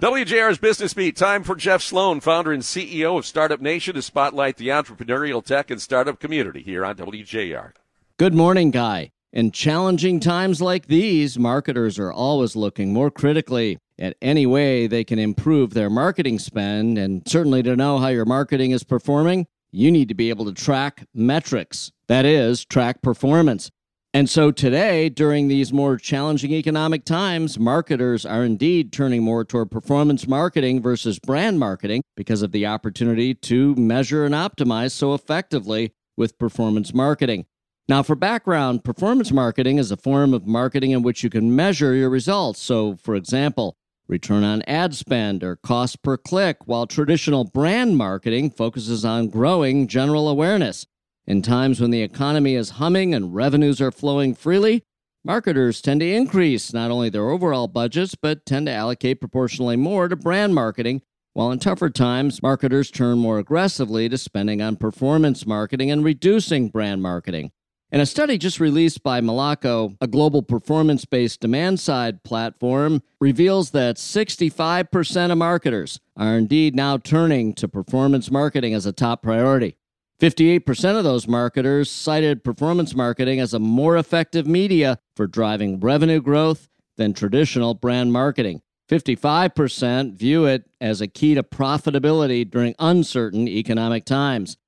WJR's Business Beat. Time for Jeff Sloan, founder and CEO of Startup Nation, to spotlight the entrepreneurial tech and startup community here on WJR. Good morning, Guy. In challenging times like these, marketers are always looking more critically at any way they can improve their marketing spend. And certainly to know how your marketing is performing, you need to be able to track metrics. That is, track performance. And so today, during these more challenging economic times, marketers are indeed turning more toward performance marketing versus brand marketing because of the opportunity to measure and optimize so effectively with performance marketing. Now, for background, performance marketing is a form of marketing in which you can measure your results. So, for example, return on ad spend or cost per click, while traditional brand marketing focuses on growing general awareness. In times when the economy is humming and revenues are flowing freely, marketers tend to increase not only their overall budgets, but tend to allocate proportionally more to brand marketing, while in tougher times, marketers turn more aggressively to spending on performance marketing and reducing brand marketing. And a study just released by Moloco, a global performance based demand side platform, reveals that 65% of marketers are indeed now turning to performance marketing as a top priority. 58% of those marketers cited performance marketing as a more effective media for driving revenue growth than traditional brand marketing. 55% view it as a key to profitability during uncertain economic times.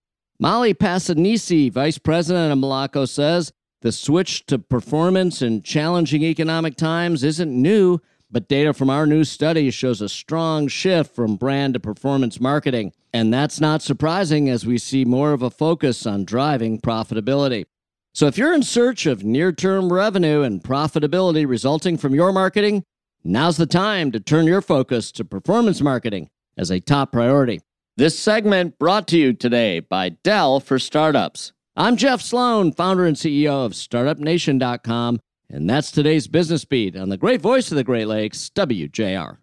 Molly Passanisi, vice president of Moloco, says the switch to performance in challenging economic times isn't new, but data from our new study shows a strong shift from brand to performance marketing. And that's not surprising as we see more of a focus on driving profitability. So if you're in search of near term revenue and profitability resulting from your marketing, now's the time to turn your focus to performance marketing as a top priority. This segment brought to you today by Dell for Startups. I'm Jeff Sloan, founder and CEO of StartupNation.com and that's today's Business Beat on the great voice of the Great Lakes, WJR.